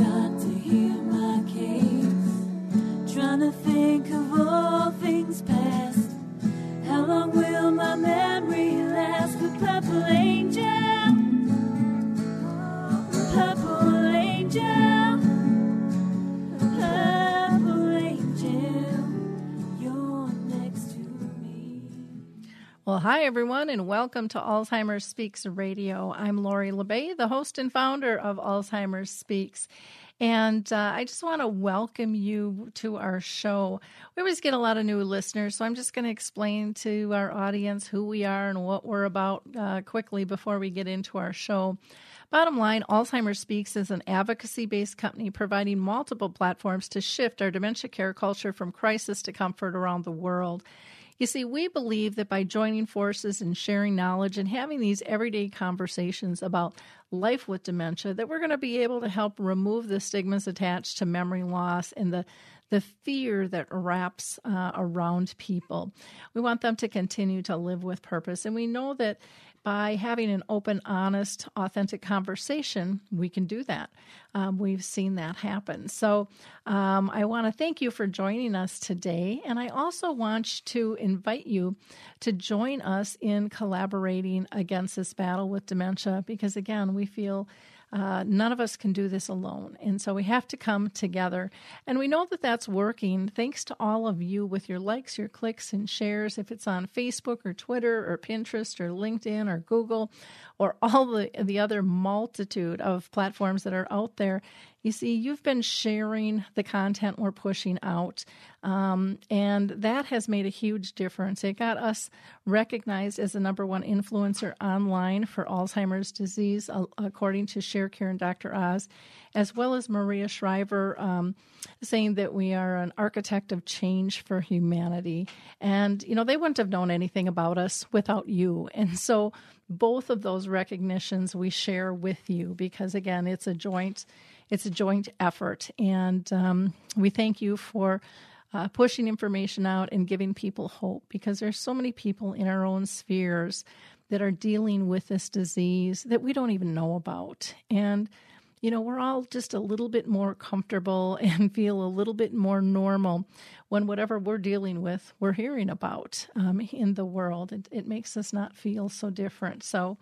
Trying to hear my case, tryna think of all things past. Well, hi, everyone, and welcome to Alzheimer's Speaks Radio. I'm Lori La Bey, the host and founder of Alzheimer's Speaks. And uh, I just want to welcome you to our show. We always get a lot of new listeners, so I'm just going to explain to our audience who we are and what we're about uh, quickly before we get into our show. Bottom line, Alzheimer's Speaks is an advocacy based company providing multiple platforms to shift our dementia care culture from crisis to comfort around the world. You see, we believe that by joining forces and sharing knowledge and having these everyday conversations about life with dementia, that we're going to be able to help remove the stigmas attached to memory loss and the the fear that wraps uh, around people. We want them to continue to live with purpose, and we know that by having an open, honest, authentic conversation, we can do that. Um, we've seen that happen. So um, I want to thank you for joining us today. And I also want to invite you to join us in collaborating against this battle with dementia because, again, we feel. Uh, none of us can do this alone. And so we have to come together. And we know that that's working thanks to all of you with your likes, your clicks, and shares. If it's on Facebook or Twitter or Pinterest or LinkedIn or Google or all the, the other multitude of platforms that are out there, you see, you've been sharing the content we're pushing out, um, and that has made a huge difference. It got us recognized as the number one influencer online for Alzheimer's disease, uh, according to ShareCare and Dr. Oz, as well as Maria Shriver um, saying that we are an architect of change for humanity. And, you know, they wouldn't have known anything about us without you. And so both of those recognitions we share with you because, again, it's a joint it's a joint effort, and um, we thank you for uh, pushing information out and giving people hope because there's so many people in our own spheres that are dealing with this disease that we don't even know about, and you know, we're all just a little bit more comfortable and feel a little bit more normal when whatever we're dealing with, we're hearing about um, in the world. It, it, makes us not feel so different. So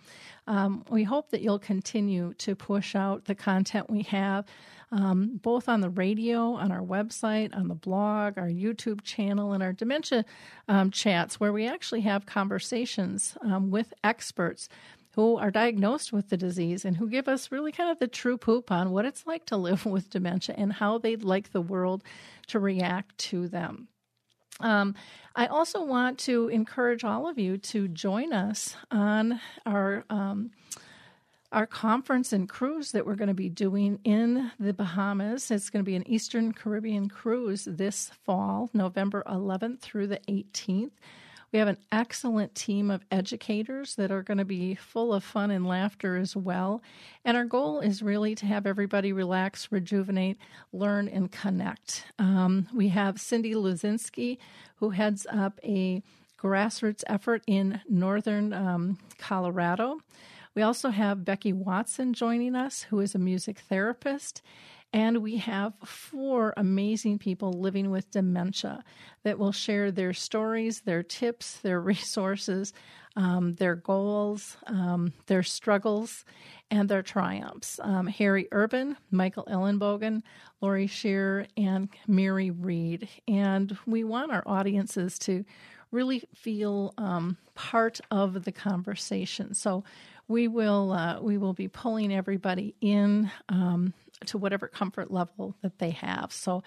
um, we hope that you'll continue to push out the content we have. Um, both on the radio, on our website, on the blog, our YouTube channel, and our dementia um, chats, where we actually have conversations um, with experts who are diagnosed with the disease and who give us really kind of the true poop on what it's like to live with dementia and how they'd like the world to react to them. Um, I also want to encourage all of you to join us on our. Um, our conference and cruise that we're going to be doing in the Bahamas. It's going to be an Eastern Caribbean cruise this fall, November 11th through the 18th. We have an excellent team of educators that are going to be full of fun and laughter as well. And our goal is really to have everybody relax, rejuvenate, learn, and connect. Um, we have Cindy Luzinski, who heads up a grassroots effort in northern um, Colorado. We also have Becky Watson joining us, who is a music therapist. And we have four amazing people living with dementia that will share their stories, their tips, their resources, um, their goals, um, their struggles, and their triumphs. Um, Harry Urban, Michael Ellenbogen, Lori Shearer, and Mary Reed. And we want our audiences to really feel um, part of the conversation. So we will uh, we will be pulling everybody in um, to whatever comfort level that they have. So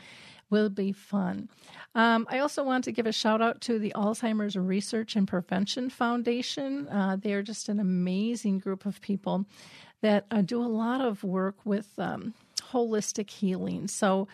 will be fun. Um, I also want to give a shout out to the Alzheimer's Research and Prevention Foundation. Uh, they are just an amazing group of people that uh, do a lot of work with um, holistic healing. So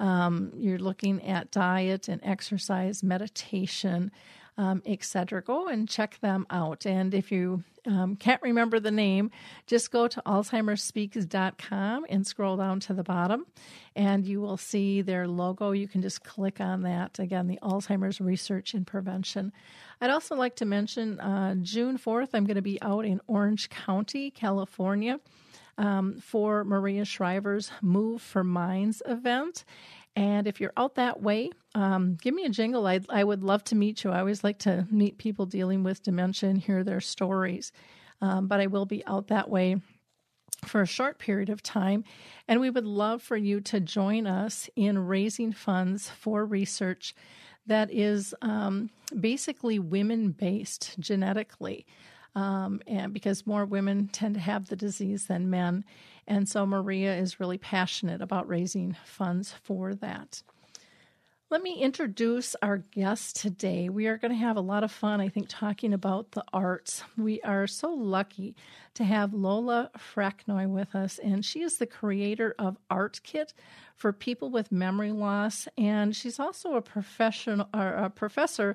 um, you're looking at diet and exercise, meditation. Um, etc. Go and check them out. And if you um, can't remember the name, just go to alzheimersspeaks.com and scroll down to the bottom, and you will see their logo. You can just click on that. Again, the Alzheimer's Research and Prevention. I'd also like to mention uh, June 4th, I'm going to be out in Orange County, California. Um, for Maria Shriver's Move for Minds event. And if you're out that way, um, give me a jingle. I'd, I would love to meet you. I always like to meet people dealing with dementia and hear their stories. Um, but I will be out that way for a short period of time. And we would love for you to join us in raising funds for research that is um, basically women based genetically. Um, and because more women tend to have the disease than men. And so Maria is really passionate about raising funds for that. Let me introduce our guest today. We are going to have a lot of fun, I think, talking about the arts. We are so lucky to have Lola Fraknoi with us, and she is the creator of Art Kit for people with memory loss, and she's also a professional a professor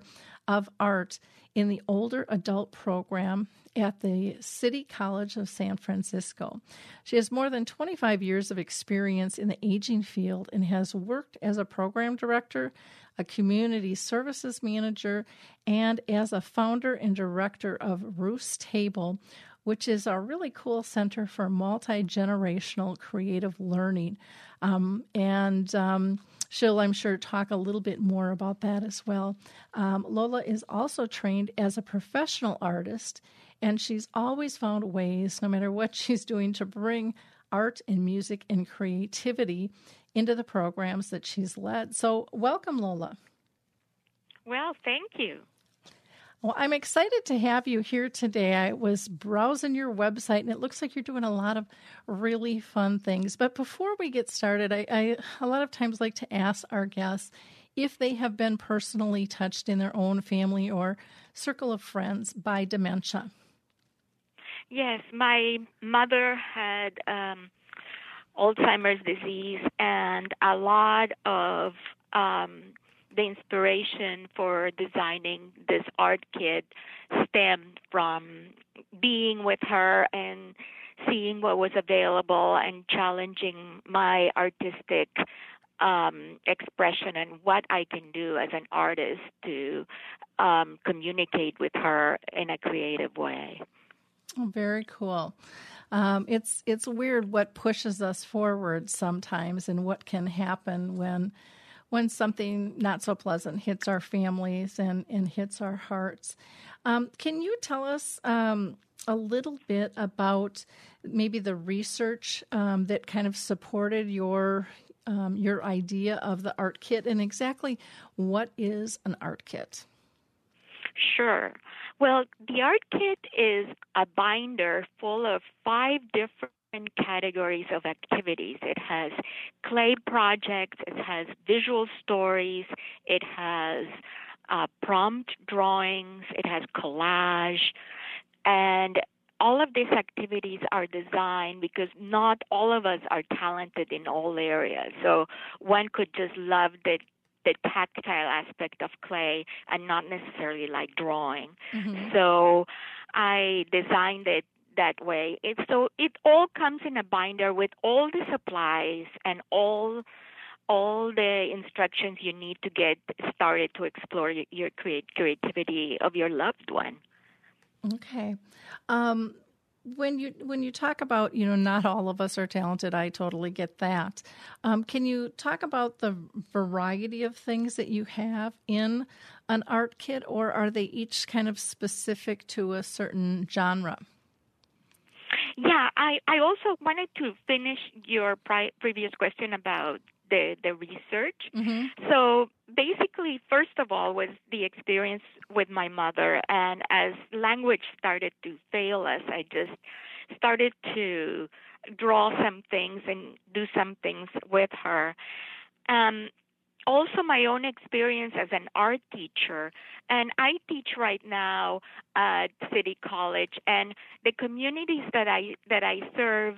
of art in the older adult program at the City College of San Francisco. She has more than 25 years of experience in the aging field and has worked as a program director, a community services manager, and as a founder and director of Ruth's Table, which is a really cool center for multi generational creative learning. Um, and um, she'll, I'm sure, talk a little bit more about that as well. Um, Lola is also trained as a professional artist and she's always found ways, no matter what she's doing, to bring art and music and creativity into the programs that she's led. So, welcome, Lola. Well, thank you. Well, I'm excited to have you here today. I was browsing your website and it looks like you're doing a lot of really fun things. But before we get started, I, I a lot of times like to ask our guests if they have been personally touched in their own family or circle of friends by dementia. Yes, my mother had um, Alzheimer's disease, and a lot of um, the inspiration for designing this art kit stemmed from being with her and seeing what was available and challenging my artistic um, expression and what I can do as an artist to um, communicate with her in a creative way. Oh, very cool. Um, it's it's weird what pushes us forward sometimes, and what can happen when when something not so pleasant hits our families and and hits our hearts. Um, can you tell us um, a little bit about maybe the research um, that kind of supported your um, your idea of the art kit, and exactly what is an art kit? Sure. Well, the art kit is a binder full of five different categories of activities. It has clay projects, it has visual stories, it has uh, prompt drawings, it has collage, and all of these activities are designed because not all of us are talented in all areas. So one could just love the the tactile aspect of clay and not necessarily like drawing. Mm-hmm. So I designed it that way. It so it all comes in a binder with all the supplies and all all the instructions you need to get started to explore your create creativity of your loved one. Okay. Um, when you when you talk about you know not all of us are talented i totally get that um, can you talk about the variety of things that you have in an art kit or are they each kind of specific to a certain genre yeah i i also wanted to finish your pri- previous question about the the research. Mm-hmm. So basically, first of all, was the experience with my mother, and as language started to fail us, I just started to draw some things and do some things with her. Um, also my own experience as an art teacher and i teach right now at city college and the communities that i that i serve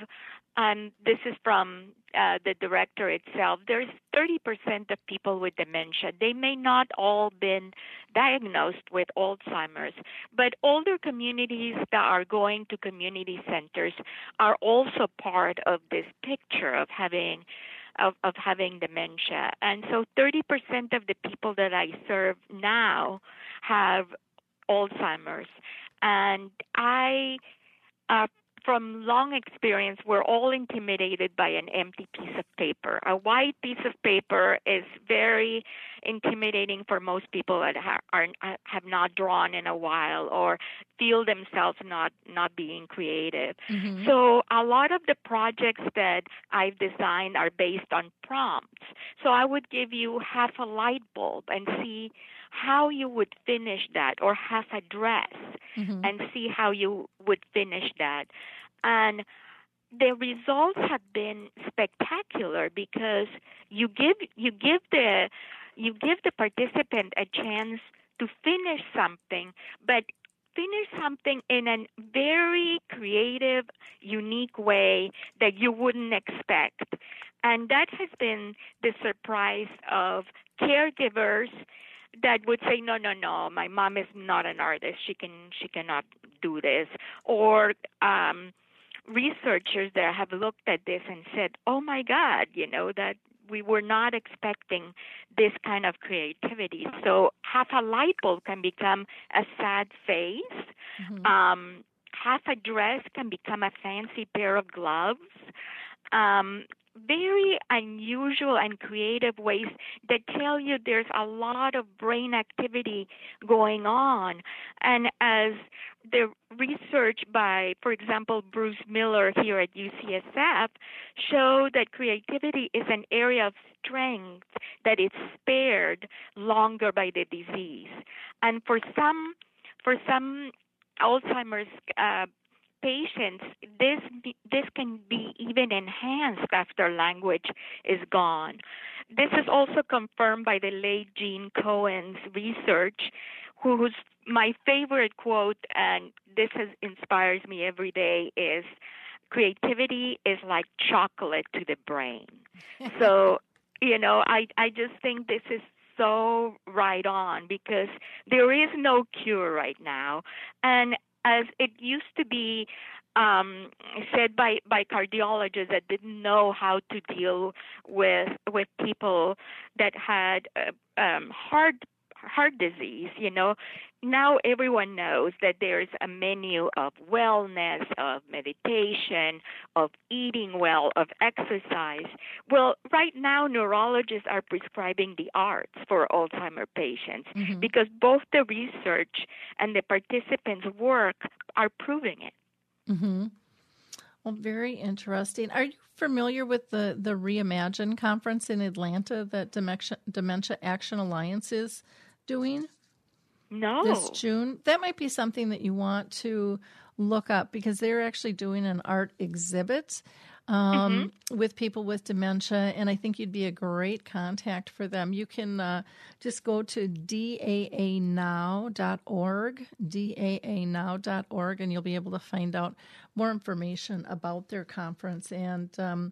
um, this is from uh, the director itself, there's 30% of people with dementia. They may not all been diagnosed with Alzheimer's, but older communities that are going to community centers are also part of this picture of having of, of having dementia. And so 30% of the people that I serve now have Alzheimer's. And I uh, from long experience, we're all intimidated by an empty piece of paper. A white piece of paper is very intimidating for most people that are, have not drawn in a while or feel themselves not not being creative. Mm-hmm. So a lot of the projects that I've designed are based on prompts. So I would give you half a light bulb and see how you would finish that or half a dress mm-hmm. and see how you would finish that. And the results have been spectacular because you give you give the you give the participant a chance to finish something, but finish something in a very creative, unique way that you wouldn't expect. And that has been the surprise of caregivers that would say no no no my mom is not an artist. She can she cannot do this. Or um researchers that have looked at this and said oh my god you know that we were not expecting this kind of creativity. So half a light bulb can become a sad face. Mm-hmm. um half a dress can become a fancy pair of gloves. Um very unusual and creative ways that tell you there's a lot of brain activity going on. And as the research by, for example, Bruce Miller here at UCSF show that creativity is an area of strength that is spared longer by the disease. And for some, for some Alzheimer's uh, patients, this this can be even enhanced after language is gone. This is also confirmed by the late Gene Cohen's research, whose my favorite quote, and this has inspires me every day, is creativity is like chocolate to the brain. so, you know, I I just think this is so right on because there is no cure right now. And as it used to be um, said by by cardiologists that didn't know how to deal with with people that had uh, um, heart heart disease. You know, now everyone knows that there's a menu of wellness, of meditation, of eating well, of exercise. Well, right now neurologists are prescribing the arts for Alzheimer patients mm-hmm. because both the research and the participants' work are proving it. Mm-hmm. Well, very interesting. Are you familiar with the the Reimagine conference in Atlanta that Dementia, Dementia Action Alliance is doing? No. This June. That might be something that you want to look up because they're actually doing an art exhibit um, mm-hmm. with people with dementia, and I think you'd be a great contact for them. You can uh, just go to daanow.org, daanow.org, and you'll be able to find out more information about their conference. And um,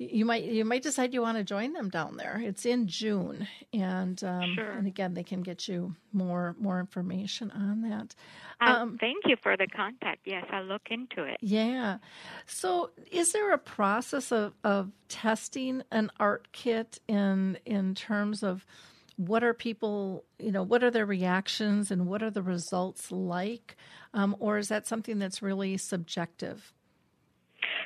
you might you might decide you want to join them down there. It's in June, and um, sure. and again they can get you more more information on that. Uh, um, thank you for the contact. Yes, I'll look into it. Yeah. So, is there a process of of testing an art kit in in terms of what are people you know what are their reactions and what are the results like, um, or is that something that's really subjective?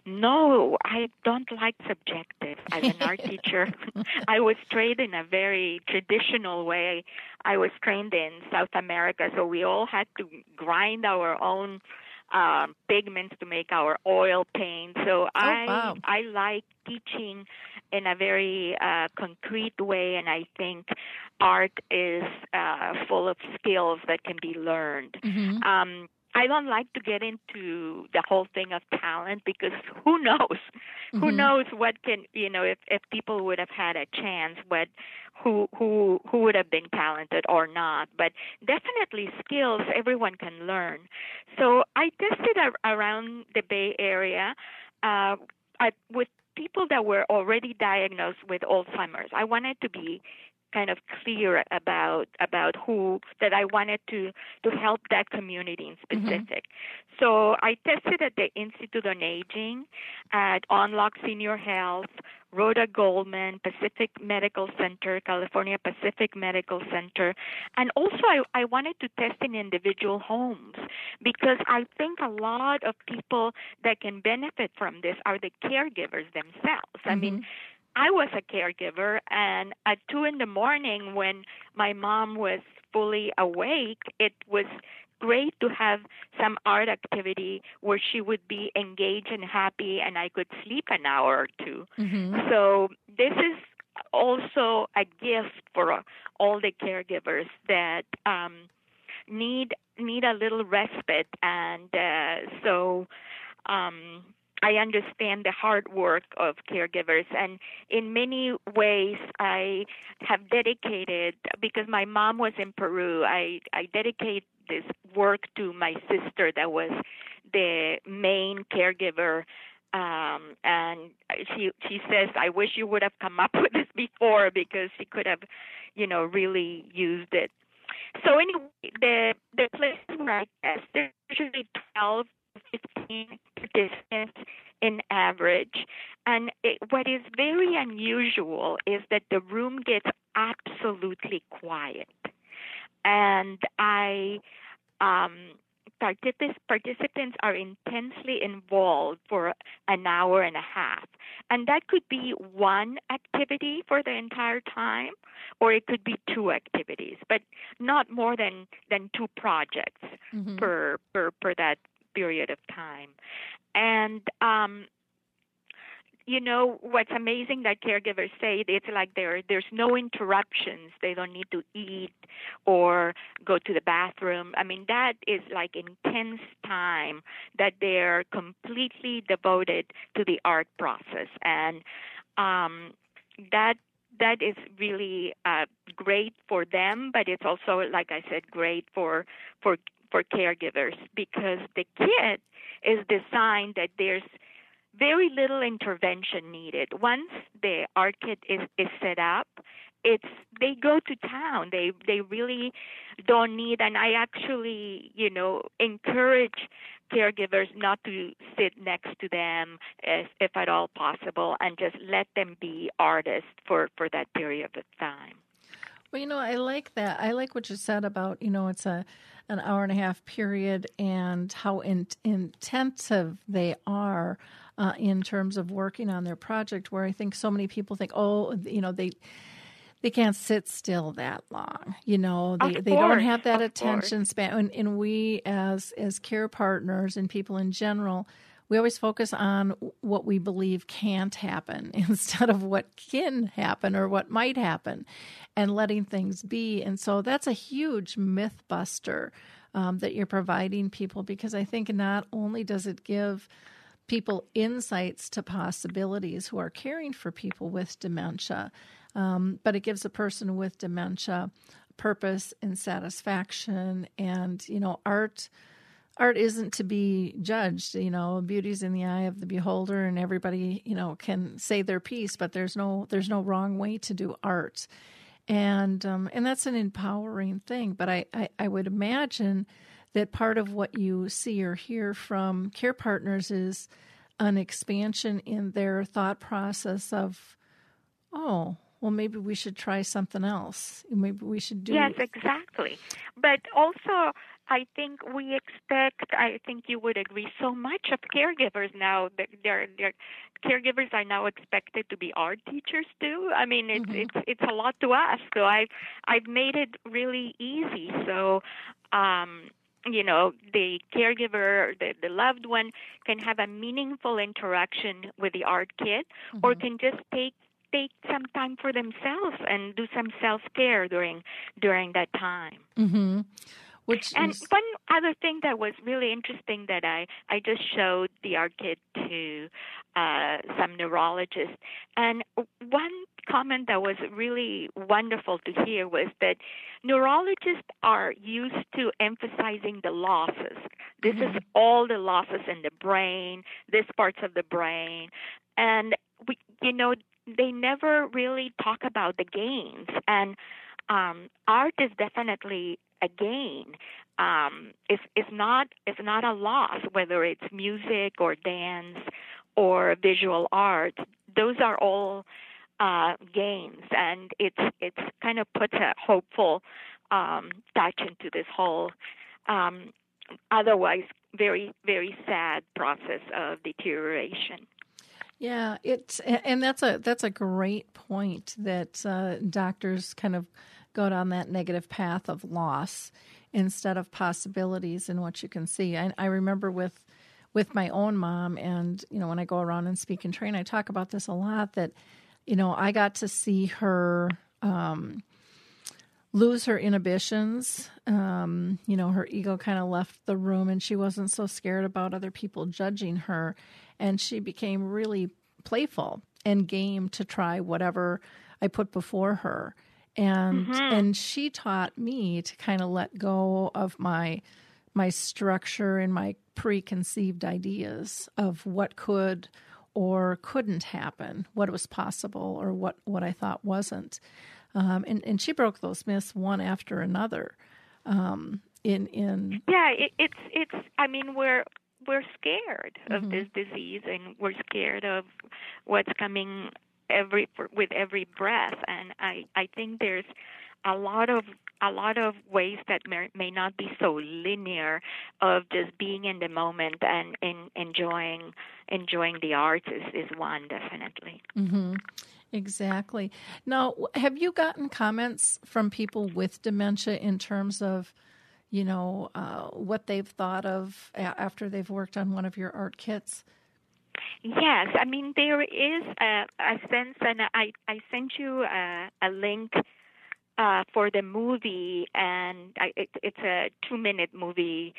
No, I don't like subjective. As an art teacher, I was trained in a very traditional way. I was trained in South America, so we all had to grind our own um, pigments to make our oil paint. So oh, I wow. I like teaching in a very uh, concrete way, and I think art is uh, full of skills that can be learned. Mm-hmm. Um, I don't like to get into the whole thing of talent because who knows? Mm-hmm. Who knows what can you know if if people would have had a chance, what who who who would have been talented or not. But definitely skills everyone can learn. So I tested a, around the Bay Area. uh, I, with people that were already diagnosed with Alzheimer's, I wanted to be kind of clear about about who that I wanted to to help that community in specific. Mm-hmm. So I tested at the Institute on Aging, at On Lok Senior Health, Rhoda Goldman, Pacific Medical Center, California Pacific Medical Center, and also I, I wanted to test in individual homes because I think a lot of people that can benefit from this are the caregivers themselves. Mm-hmm. I mean mm-hmm. I was a caregiver, and at two in the morning, when my mom was fully awake, it was great to have some art activity where she would be engaged and happy, and I could sleep an hour or 2 mm-hmm. So this is also a gift for all the caregivers that um, need need a little respite, and uh, so. Um, I understand the hard work of caregivers, and in many ways, I have dedicated because my mom was in Peru. I I dedicate this work to my sister that was the main caregiver um and she she says i wish you would have come up with this before because she could have you know really used it so anyway the the place where i test there's usually 12 15 participants in average. And it, what is very unusual is that the room gets absolutely quiet. And I, um, participants are intensely involved for an hour and a half. And that could be one activity for the entire time, or it could be two activities, but not more than, than two projects mm-hmm. per, per, per that period of time. And um, you know what's amazing that caregivers say it's like there there's no interruptions. They don't need to eat or go to the bathroom. I mean that is like intense time that they're completely devoted to the art process. And um that that is really uh, great for them but it's also like i said great for for for caregivers because the kit is designed that there's very little intervention needed. Once the art kit is, is set up, it's they go to town. They they really don't need and I actually, you know, encourage caregivers not to sit next to them if at all possible and just let them be artists for, for that period of time. Well, you know, I like that. I like what you said about, you know, it's a an hour and a half period and how in, intensive they are uh, in terms of working on their project. Where I think so many people think, oh, you know, they they can't sit still that long. You know, they, they don't have that attention span. And, and we as as care partners and people in general we always focus on what we believe can't happen instead of what can happen or what might happen and letting things be. And so that's a huge myth buster um, that you're providing people because I think not only does it give people insights to possibilities who are caring for people with dementia, um, but it gives a person with dementia purpose and satisfaction and, you know, art art isn't to be judged you know beauty's in the eye of the beholder and everybody you know can say their piece but there's no there's no wrong way to do art. And um, and that's an empowering thing but I, I i would imagine that part of what you see or hear from care partners is an expansion in their thought process of oh well maybe we should try something else. Maybe we should do yes exactly. But also I think we expect, I think you would agree, so much of caregivers now. Their caregivers are now expected to be art teachers too. I mean, it's mm-hmm. it's it's a lot to ask. So I've I've made it really easy. So. um you know the caregiver the, the loved one can have a meaningful interaction with the art kit mm-hmm. or can just take take some time for themselves and do some self care during during that time. Mm-hmm. Which and is... one other thing that was really interesting that I I just showed the art kit to uh, some neurologists, and one comment that was really wonderful to hear was that neurologists are used to emphasizing the losses This mm-hmm. is all the losses in the brain, this parts of the brain, and we, you know, they never really talk about the gains. And um, art is definitely a gain. Um, it's, it's not it's not a loss whether it's music or dance or visual art. Those are all uh, gains, and it's it's kind of puts a hopeful um, touch into this whole um, otherwise very very sad process of deterioration. Yeah, it's and that's a that's a great point that uh, doctors kind of go down that negative path of loss instead of possibilities and what you can see. I, I remember with with my own mom, and you know when I go around and speak and train, I talk about this a lot. That you know I got to see her. Um, lose her inhibitions. Um, you know, her ego kind of left the room and she wasn't so scared about other people judging her. And she became really playful and game to try whatever I put before her. And mm-hmm. and she taught me to kind of let go of my my structure and my preconceived ideas of what could or couldn't happen, what was possible or what, what I thought wasn't. Um, and, and she broke those myths one after another. Um, in in yeah, it, it's it's. I mean, we're we're scared of mm-hmm. this disease, and we're scared of what's coming every with every breath. And I I think there's a lot of a lot of ways that may, may not be so linear of just being in the moment and in, enjoying enjoying the arts is, is one definitely. Mm-hmm. Exactly. Now, have you gotten comments from people with dementia in terms of, you know, uh, what they've thought of after they've worked on one of your art kits? Yes, I mean there is a, a sense, and I I sent you a, a link uh, for the movie, and I, it, it's a two minute movie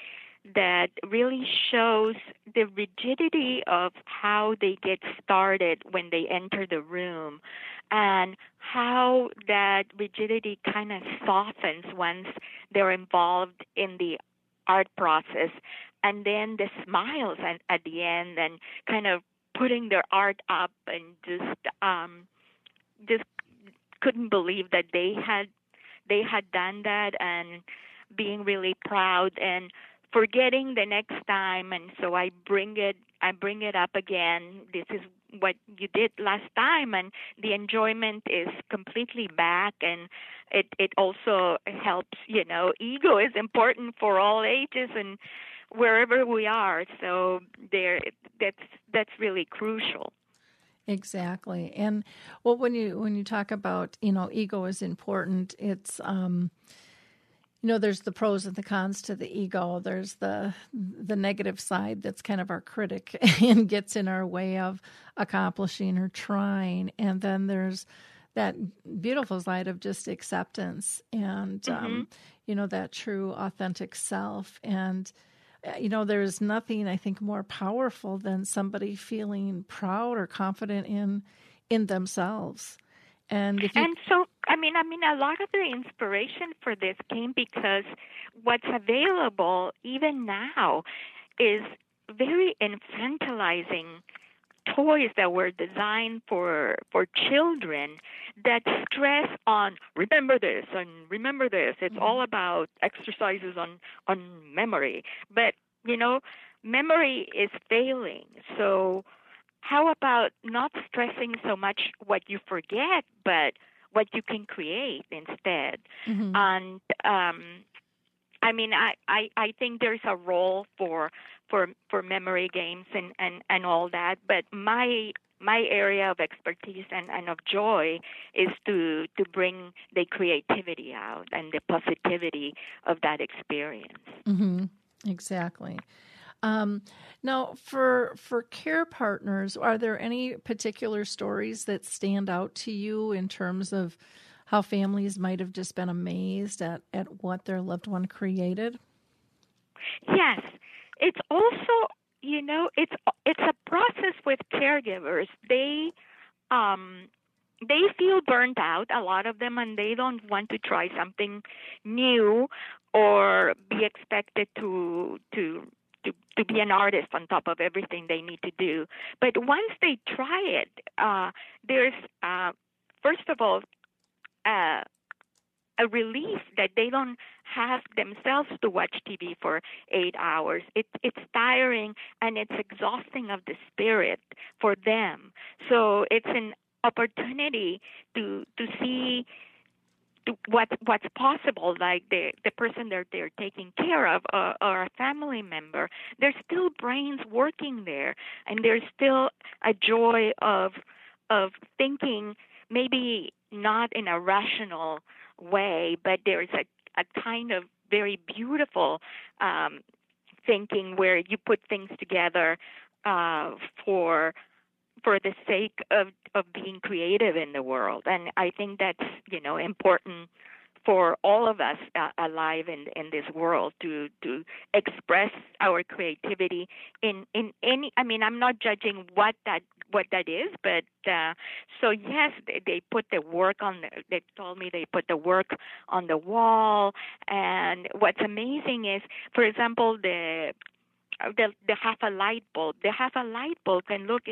that really shows the rigidity of how they get started when they enter the room and how that rigidity kind of softens once they're involved in the art process and then the smiles at, at the end and kind of putting their art up and just um just couldn't believe that they had they had done that and being really proud and forgetting the next time. And so I bring it I bring it up again. This is what you did last time. And the enjoyment is completely back. And it it also helps you know ego is important for all ages. And wherever we are. So there that's that's really crucial. Exactly. And well when you when you talk about you know ego is important it's um you know there's the pros and the cons to the ego. There's the the negative side that's kind of our critic and gets in our way of accomplishing or trying. And then there's that beautiful side of just acceptance and um, mm-hmm. um, you know that true authentic self. And Uh, you know there's nothing i think more powerful than somebody feeling proud or confident in in themselves. And you, and so I mean, I mean, a lot of the inspiration for this came because what's available even now is very infantilizing toys that were designed for for children that stress on remember this and remember this it's mm-hmm. all about exercises on on memory but you know memory is failing so how about not stressing so much what you forget but what you can create instead. Mm-hmm. And um, I mean, I, I, I think there's a role for for for memory games and, and, and all that. But my my area of expertise and, and of joy is to to bring the creativity out and the positivity of that experience. Mm-hmm. Exactly. Um, now, for for care partners, are there any particular stories that stand out to you in terms of how families might have just been amazed at, at what their loved one created? Yes, it's also you know it's it's a process with caregivers. They um, they feel burnt out a lot of them and they don't want to try something new or be expected to to to to be an artist on top of everything they need to do. But once they try it, uh, there's uh, first of all uh, a relief that they don't have themselves to watch TV for eight hours. It, it's tiring and it's exhausting of the spirit for them. So it's an opportunity to to see what what's possible like the the person that they're taking care of uh, or a family member there's still brains working there and there's still a joy of of thinking maybe not in a rational way but there's a a kind of very beautiful um thinking where you put things together uh for for the sake of of being creative in the world. And i think that's you know important for all of us uh, alive in in this world to to express our creativity in in any i mean i'm not judging what that what that is but uh so yes they, they put the work on the, they told me they put the work on the wall and what's amazing is for example the the the half a light bulb the half a light bulb can look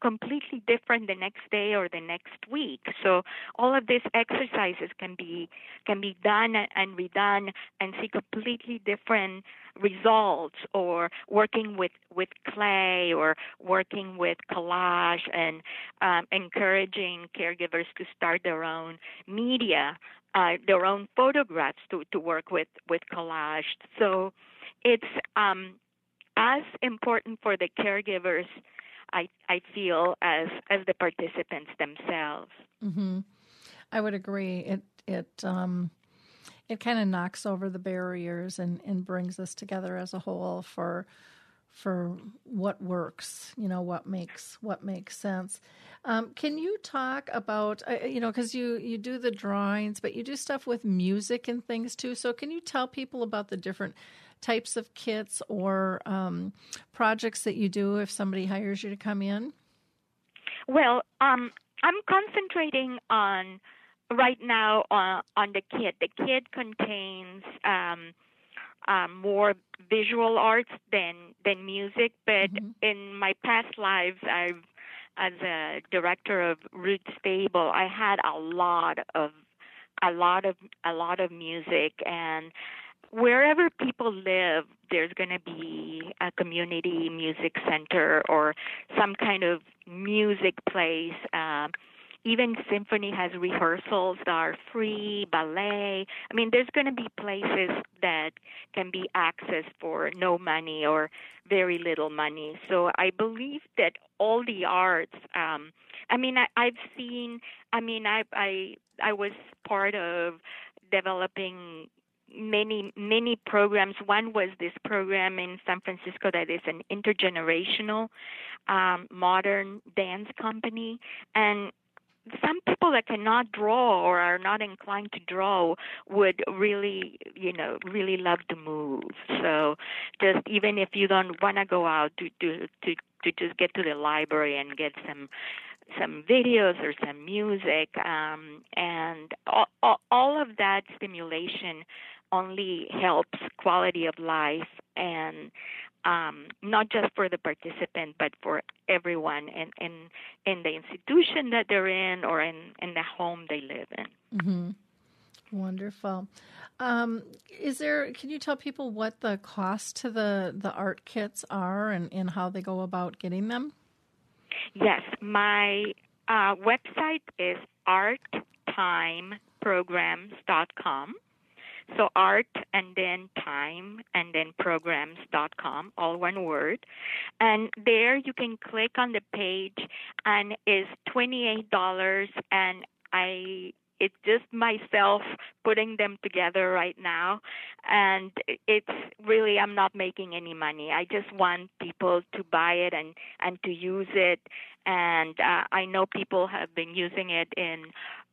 completely different the next day or the next week. So all of these exercises can be can be done and redone and see completely different results or working with with clay or working with collage and um, encouraging caregivers to start their own media uh, their own photographs to, to work with with collage so it's um, as important for the caregivers I I feel as as the participants themselves. Mm-hmm. I would agree. It it um, it kind of knocks over the barriers and and brings us together as a whole for for what works you know what makes what makes sense um, can you talk about uh, you know because you you do the drawings but you do stuff with music and things too so can you tell people about the different types of kits or um, projects that you do if somebody hires you to come in? Well, um, I'm concentrating on right now on, on the kit. The kit contains um, um, more visual arts than than music, but mm-hmm. in my past lives, I've as a director of Ruth's Table, I had a lot of a lot of a lot of music and wherever people live, there's going to be a community music center or some kind of music place. Uh, even symphony has rehearsals that are free, ballet. I mean, there's going to be places that can be accessed for no money or very little money. So I believe that all the arts. Um, I mean, I, I've seen. I mean, I I I was part of developing many many programs. One was this program in San Francisco that is an intergenerational um, modern dance company, and some people that cannot draw or are not inclined to draw would really, you know, really love to move. So just even if you don't want to go out to to to to just get to the library and get some some videos or some music um, and all, all, all of that stimulation only helps quality of life and um, not just for the participant but for everyone in, in in the institution that they're in or in, in the home they live in. Mm-hmm. Wonderful. Um, is there? Can you tell people what the cost to the the art kits are and, and how they go about getting them? Yes, my uh, website is arttimeprograms.com. So art and then time and then programs.com, all one word. And there you can click on the page and is $28 and I it's just myself putting them together right now. And it's really i'm not making any money. I just want people to buy it and and to use it. And uh, i know people have been using it in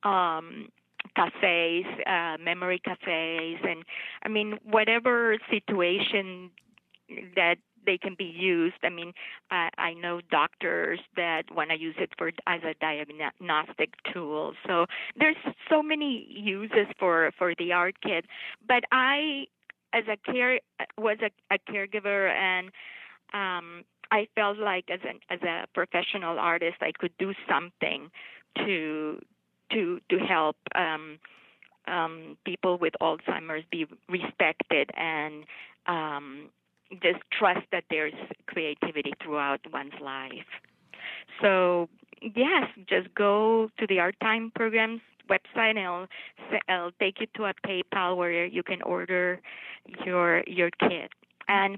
um cafes, uh, memory cafes, and I mean whatever situation that they can be used. I mean, I, I know doctors that want to use it for as a diagnostic tool. So there's so many uses for for the art kit, but I as a care was a, a caregiver and um, I felt like as an as a professional artist I could do something to to to help um, um, people with Alzheimer's be respected and um, just trust that there's creativity throughout one's life. So yes, just go to the Art Time programs website and it'll, it'll take you to a PayPal where you can order your your kit. And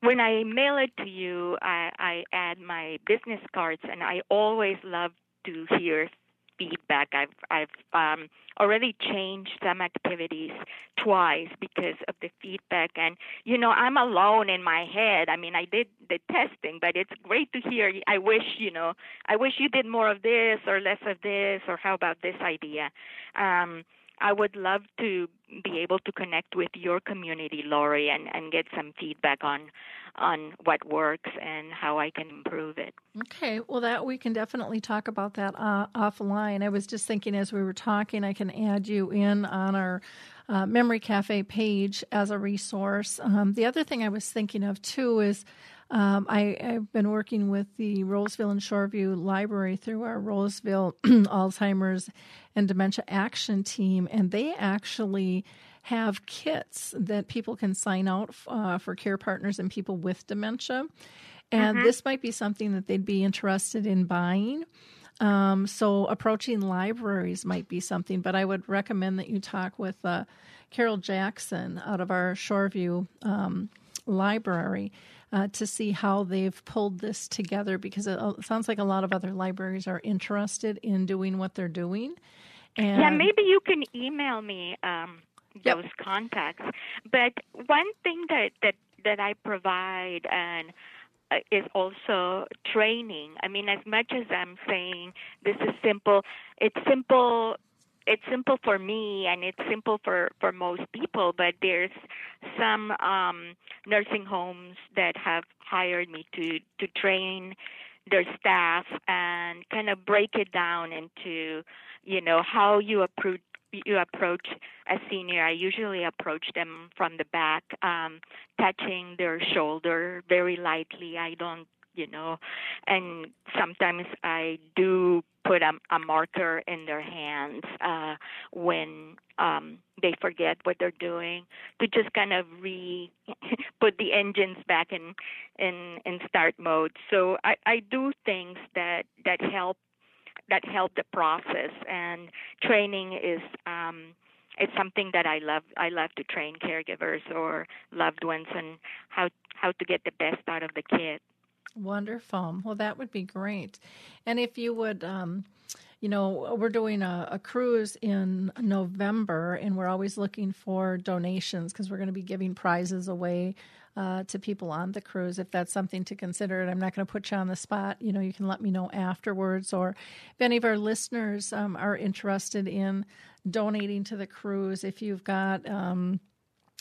when I mail it to you, I, I add my business cards, and I always love to hear feedback. I've I've um, already changed some activities twice because of the feedback, and you know I'm alone in my head. I mean, I did the testing, but it's great to hear. I wish you know I wish you did more of this or less of this, or how about this idea. Um, I would love to be able to connect with your community, Lori, and, and get some feedback on on what works and how I can improve it. Okay, well, that we can definitely talk about that uh, offline. I was just thinking as we were talking, I can add you in on our uh, Memory Cafe page as a resource. Um, the other thing I was thinking of too is um, I, have been working with the Roseville and Shoreview Library through our Roseville Alzheimer's and Dementia Action Team, and they actually have kits that people can sign out uh, for care partners and people with dementia. And mm-hmm. this might be something that they'd be interested in buying. Um, so approaching libraries might be something, but I would recommend that you talk with uh, Carol Jackson out of our Shoreview um, library uh, to see how they've pulled this together because it, it, sounds like a lot of other libraries are interested in doing what they're doing. And yeah, maybe you can email me um, those yep. contacts. But one thing that that that I provide and uh, is also training. I mean, as much as I'm saying this is simple, it's simple it's simple for me and it's simple for for most people but there's some um nursing homes that have hired me to to train their staff and kind of break it down into you know how you approach you approach a senior. I usually approach them from the back um touching their shoulder very lightly. I don't you know and sometimes i do put a, a marker in their hands uh, when um, they forget what they're doing to just kind of re put the engines back in in in start mode. So I, I do things that that help that help the process and training is um, it's something that I love. I love to train caregivers or loved ones and how how to get the best out of the kid. Wonderful. Well, that would be great. And if you would, um, you know, we're doing a, a, cruise in November, and we're always looking for donations because we're going to be giving prizes away uh, to people on the cruise. If that's something to consider, and I'm not going to put you on the spot, you know, you can let me know afterwards. Or if any of our listeners um, are interested in donating to the cruise, if you've got, um,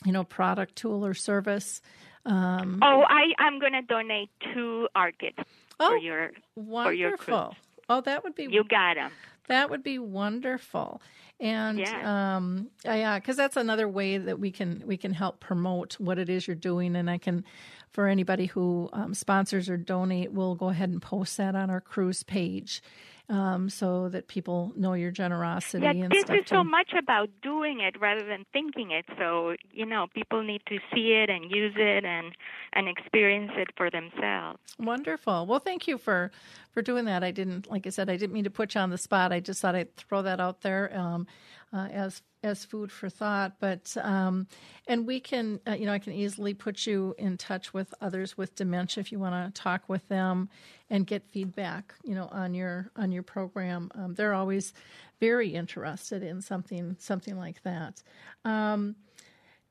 you know, product, tool, or service um, oh, I I'm going to donate two orchids oh, for your wonderful. for your cruise. Oh, that would be you got them. That would be wonderful, and yeah, um, yeah, because that's another way that we can we can help promote what it is you're doing, and I can, for anybody who um, sponsors or donate, we'll go ahead and post that on our cruise page, um, so that people know your generosity yeah, and this is so much about doing it rather than thinking it. So you know, people need to see it and use it and and experience it for themselves. Wonderful. Well, thank you for for doing that. I didn't, like I said, I didn't mean to put you on the spot. I just thought I'd throw that out there um, uh, as as food for thought. But um, and we can, uh, you know, I can easily put you in touch with others with dementia if you want to talk with them and get feedback, you know, on your on your program. Um, they're always very interested in something something like that. Um,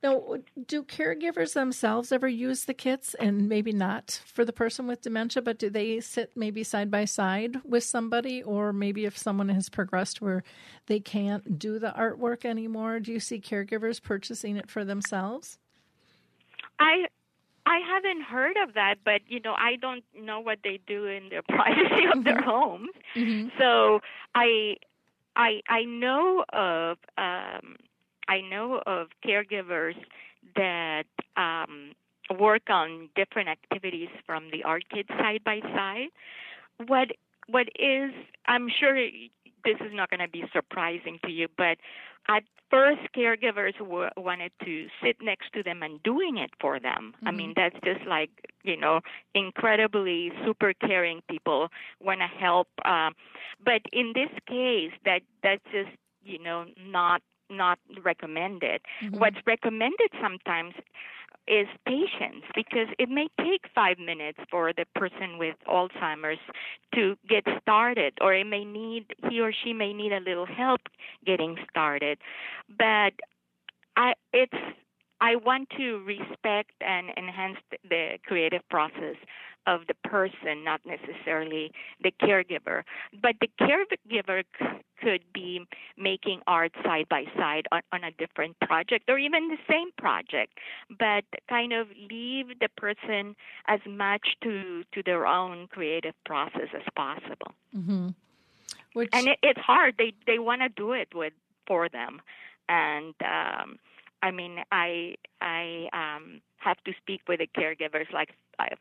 now, do caregivers themselves ever use the kits and maybe not for the person with dementia, but do they sit maybe side by side with somebody? Or maybe if someone has progressed where they can't do the artwork anymore, do you see caregivers purchasing it for themselves? I I haven't heard of that, but you know, I don't know what they do in the privacy of their mm-hmm. homes. Mm-hmm. So I I I know of um I know of caregivers that um, work on different activities from the art kit side by side. What what is I'm sure this is not going to be surprising to you, but at first caregivers w- wanted to sit next to them and doing it for them. Mm-hmm. I mean, that's just like you know, incredibly super caring people want to help. Um, but in this case, that that's just you know not not recommended. Mm-hmm. What's recommended sometimes is patience because it may take five minutes for the person with Alzheimer's to get started, or it may need he or she may need a little help getting started. But I, it's I want to respect and enhance the creative process of the person, not necessarily the caregiver. But the caregiver c- could be making art side by side on, on a different project or even the same project, but kind of leave the person as much to, to their own creative process as possible. Mm-hmm. Which... And it, it's hard. They they want to do it with for them, and um, I mean, I I um, have to speak with the caregivers like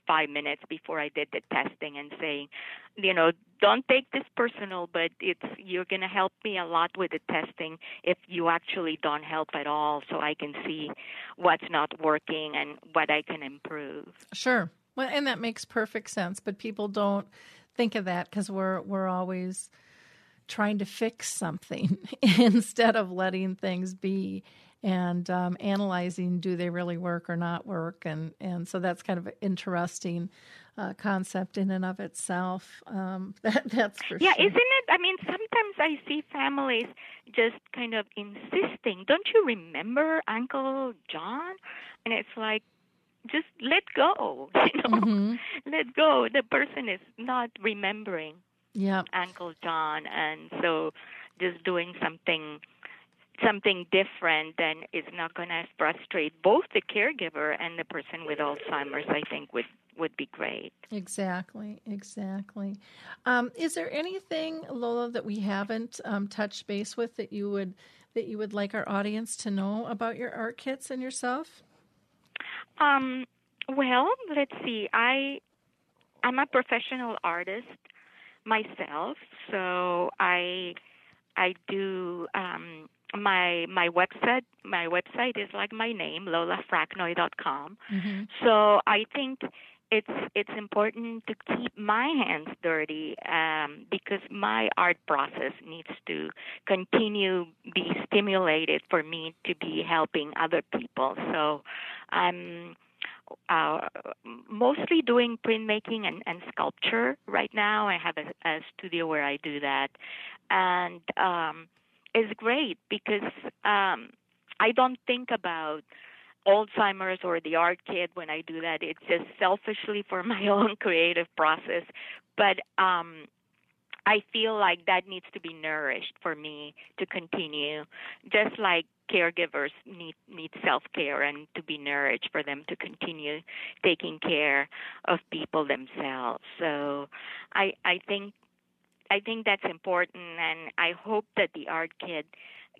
five minutes before I did the testing and saying, you know, don't take this personal, but it's you're going to help me a lot with the testing if you actually don't help at all, so I can see what's not working and what I can improve. Sure, well, and that makes perfect sense. But people don't think of that because we're we're always trying to fix something instead of letting things be and um, analyzing do they really work or not work? And and so that's kind of an interesting uh, concept in and of itself. Um, that, that's for yeah sure. isn't it? I mean sometimes i see families just kind of insisting don't you remember uncle john? And it's like just let go you know? Mm-hmm. let go. The person is not remembering yeah uncle john and so just doing something something different, then it's not going to frustrate both the caregiver and the person with Alzheimer's. I think would would be great. Exactly, exactly. Um, is there anything, Lola, that we haven't um, touched base with that you would that you would like our audience to know about your art kits and yourself? Um, well, let's see. I I'm a professional artist myself, so I I do um, my my website my website is like my name lolafraknoi.com mm-hmm. so i think it's it's important to keep my hands dirty um, because my art process needs to continue be stimulated for me to be helping other people so i'm uh, mostly doing printmaking and, and sculpture right now. I have a, a studio where I do that, and um, is great because um, I don't think about Alzheimer's or the art kit when I do that. It's just selfishly for my own creative process. But um, I feel like that needs to be nourished for me to continue, just like caregivers need need self care and to be nourished for them to continue taking care of people themselves. So I I think I think that's important, and I hope that the art kit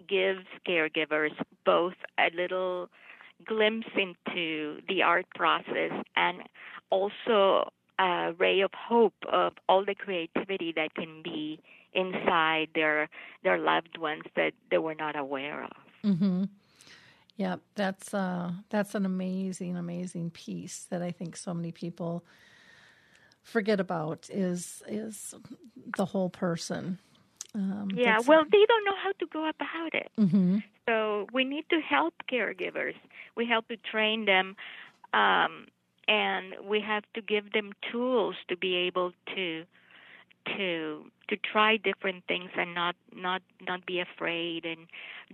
gives caregivers both a little glimpse into the art process and also a ray of hope of all the creativity that can be inside their their loved ones that they were not aware of. Mm-hmm. Yeah, that's uh, that's an amazing, amazing piece that I think so many people forget about is is the whole person. Um, yeah, well, they don't know how to go about it. Mm-hmm. So we need to help caregivers. We help to train them, um, and we have to give them tools to be able to to to try different things and not not not be afraid and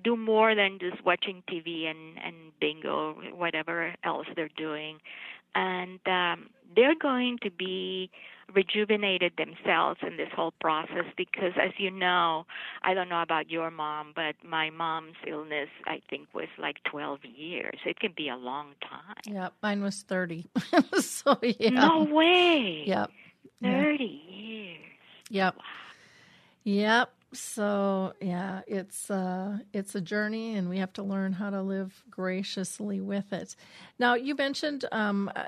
do more than just watching TV and and bingo whatever else they're doing and um, they're going to be rejuvenated themselves in this whole process because as you know i don't know about your mom but my mom's illness i think was like 12 years. It can be a long time. Yeah mine was 30 so yeah. No way. Yep. 30 years. Yep. Yep. So yeah, it's uh, it's a journey, and we have to learn how to live graciously with it. Now, you mentioned um, uh,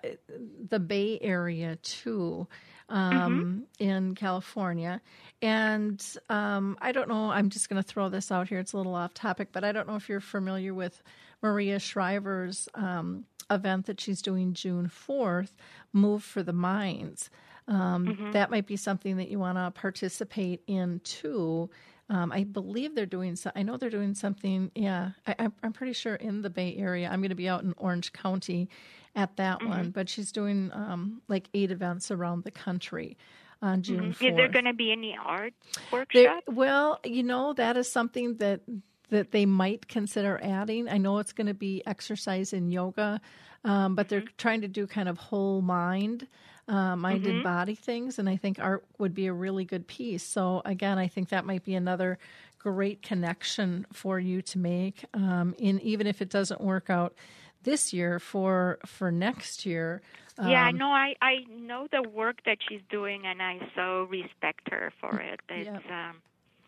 the Bay Area too, um, mm-hmm. in California, and um, I don't know. I'm just going to throw this out here. It's a little off topic, but I don't know if you're familiar with Maria Shriver's um, event that she's doing June 4th, Move for the Minds. Um, mm-hmm. That might be something that you want to participate in too. Um, I believe they're doing. So, I know they're doing something. Yeah, I, am pretty sure in the Bay Area. I'm going to be out in Orange County at that mm-hmm. one, but she's doing um, like eight events around the country on June. Mm-hmm. Is there going to be any art workshop? well, you know that is something that that they might consider adding. I know it's going to be exercise and yoga, um, but they're mm-hmm. trying to do kind of whole mind uh, mind mm-hmm. and body things. And I think art would be a really good piece. So, again, I think that might be another great connection for you to make. Um, in even if it doesn't work out this year for for next year. Um, yeah, no, I I know the work that she's doing, and I so respect her for it. It's yep. um,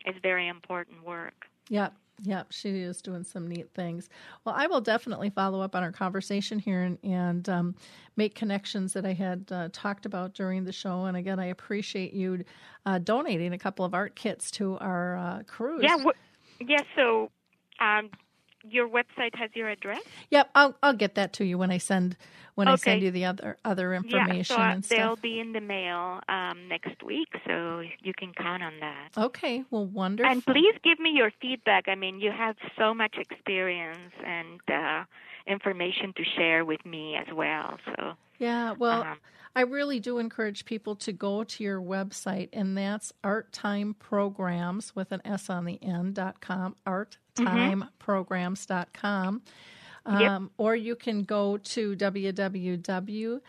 it's very important work. Yeah, yeah, she is doing some neat things. Well, I will definitely follow up on our conversation here and, and um, make connections that I had uh, talked about during the show. And again, I appreciate you uh, donating a couple of art kits to our uh, cruise. Yeah, yeah. So um, your website has your address? Yep, I'll I'll get that to you when I send when okay. I send you the other other information. Yeah, so and stuff. they'll be in the mail um, next week, so you can count on that. Okay, well, wonderful. And please give me your feedback. I mean, you have so much experience and uh, information to share with me as well. So yeah, well. Um, I really do encourage people to go to your website, and that's Art Time Programs with an S on the end dot com, arttimeprograms.com. Um, yep. Or you can go to www.lola,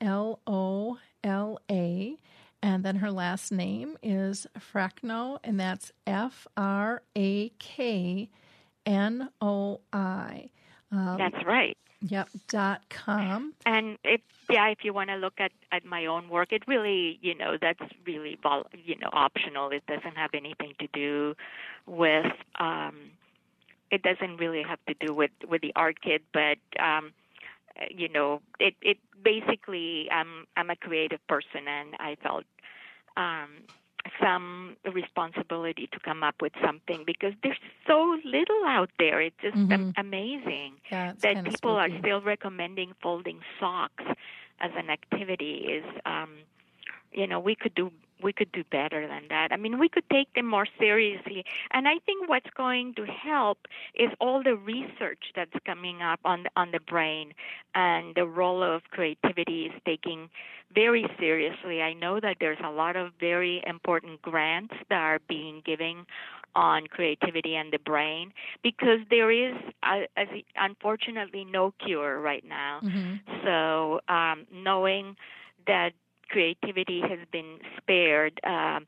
L O L A, and then her last name is Fraknoi, and that's F R A K N O I. Um, that's right. Yep. Dot com. And if yeah, if you want to look at at my own work, it really you know that's really vol- you know optional. It doesn't have anything to do with. um It doesn't really have to do with with the art kit, but. um you know, it it basically I'm I'm a creative person and I felt um some responsibility to come up with something because there's so little out there. It's just mm-hmm. amazing yeah, that people are still recommending folding socks as an activity. Is um, you know we could do we could do better than that. I mean, we could take them more seriously. And I think what's going to help is all the research that's coming up on the, on the brain and the role of creativity is taking very seriously. I know that there's a lot of very important grants that are being given on creativity and the brain because there is, uh, unfortunately, no cure right now. Mm-hmm. So um, knowing that creativity has been spared um,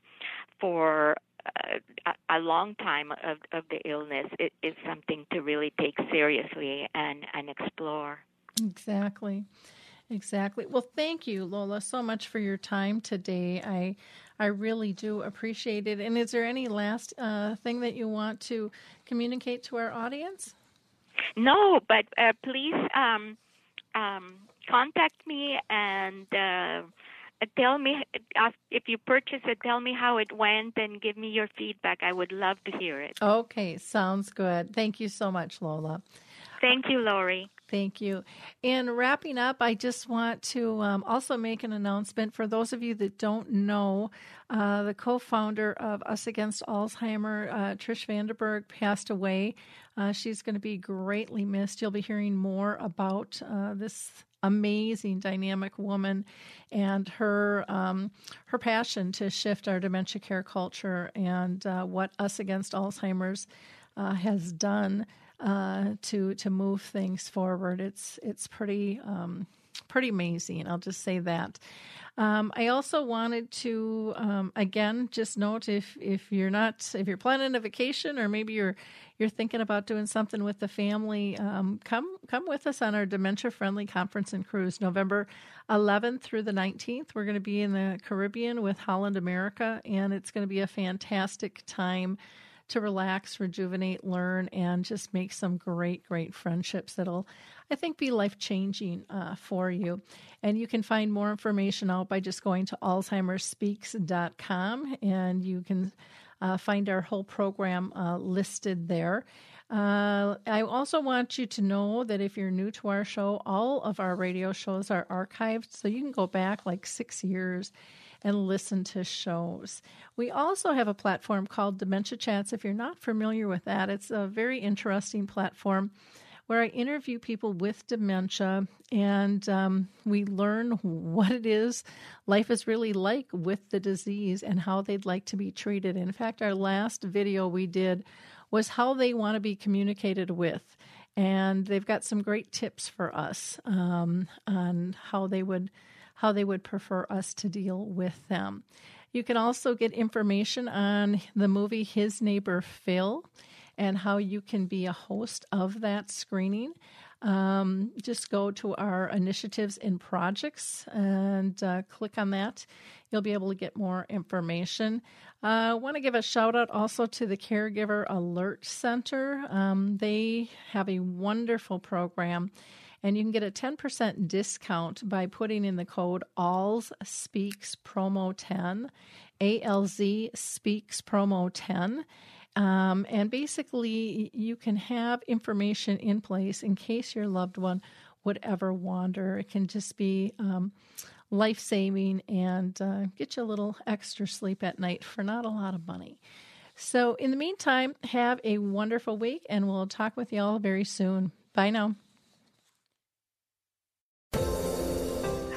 for uh, a, a long time of, of the illness it is something to really take seriously and, and explore. Exactly. Exactly. Well, thank you, Lola, so much for your time today. I I really do appreciate it. And is there any last uh, thing that you want to communicate to our audience? No, but uh, please um, um, contact me and uh, tell me if you purchase it tell me how it went and give me your feedback i would love to hear it okay sounds good thank you so much lola thank you lori Thank you. In wrapping up, I just want to um, also make an announcement for those of you that don't know. Uh, the co-founder of Us Against Alzheimer, uh, Trish Vradenburg, passed away. Uh, she's going to be greatly missed. You'll be hearing more about uh, this amazing, dynamic woman and her um, her passion to shift our dementia care culture and uh, what Us Against Alzheimer's uh, has done uh, to to move things forward. It's it's pretty. Um, pretty amazing. I'll just say that. Um, I also wanted to um, again just note if if you're not if you're planning a vacation or maybe you're you're thinking about doing something with the family, um, come come with us on our dementia friendly conference and cruise, November 11th through the 19th. We're going to be in the Caribbean with Holland America, and it's going to be a fantastic time to relax, rejuvenate, learn, and just make some great, great friendships that'll, I think, be life changing uh, for you. And you can find more information out by just going to alzheimersspeaks.com and you can uh, find our whole program uh, listed there. Uh, I also want you to know that if you're new to our show, all of our radio shows are archived, so you can go back like six years and listen to shows. We also have a platform called Dementia Chats. If you're not familiar with that, it's a very interesting platform where I interview people with dementia and um, we learn what it is life is really like with the disease and how they'd like to be treated. In fact, our last video we did was how they want to be communicated with. And they've got some great tips for us um, on how they would how they would prefer us to deal with them. You can also get information on the movie His Neighbor Phil and how you can be a host of that screening. Um, just go to our initiatives and projects and uh, click on that. You'll be able to get more information. I uh, want to give a shout out also to the Caregiver Alert Center. Um, they have a wonderful program and you can get a 10% discount by putting in the code ALZ Speaks Promo 10, ALZ Speaks Promo 10. Um, and basically, you can have information in place in case your loved one would ever wander. It can just be um, life saving and uh, get you a little extra sleep at night for not a lot of money. So, in the meantime, have a wonderful week, and we'll talk with you all very soon. Bye now.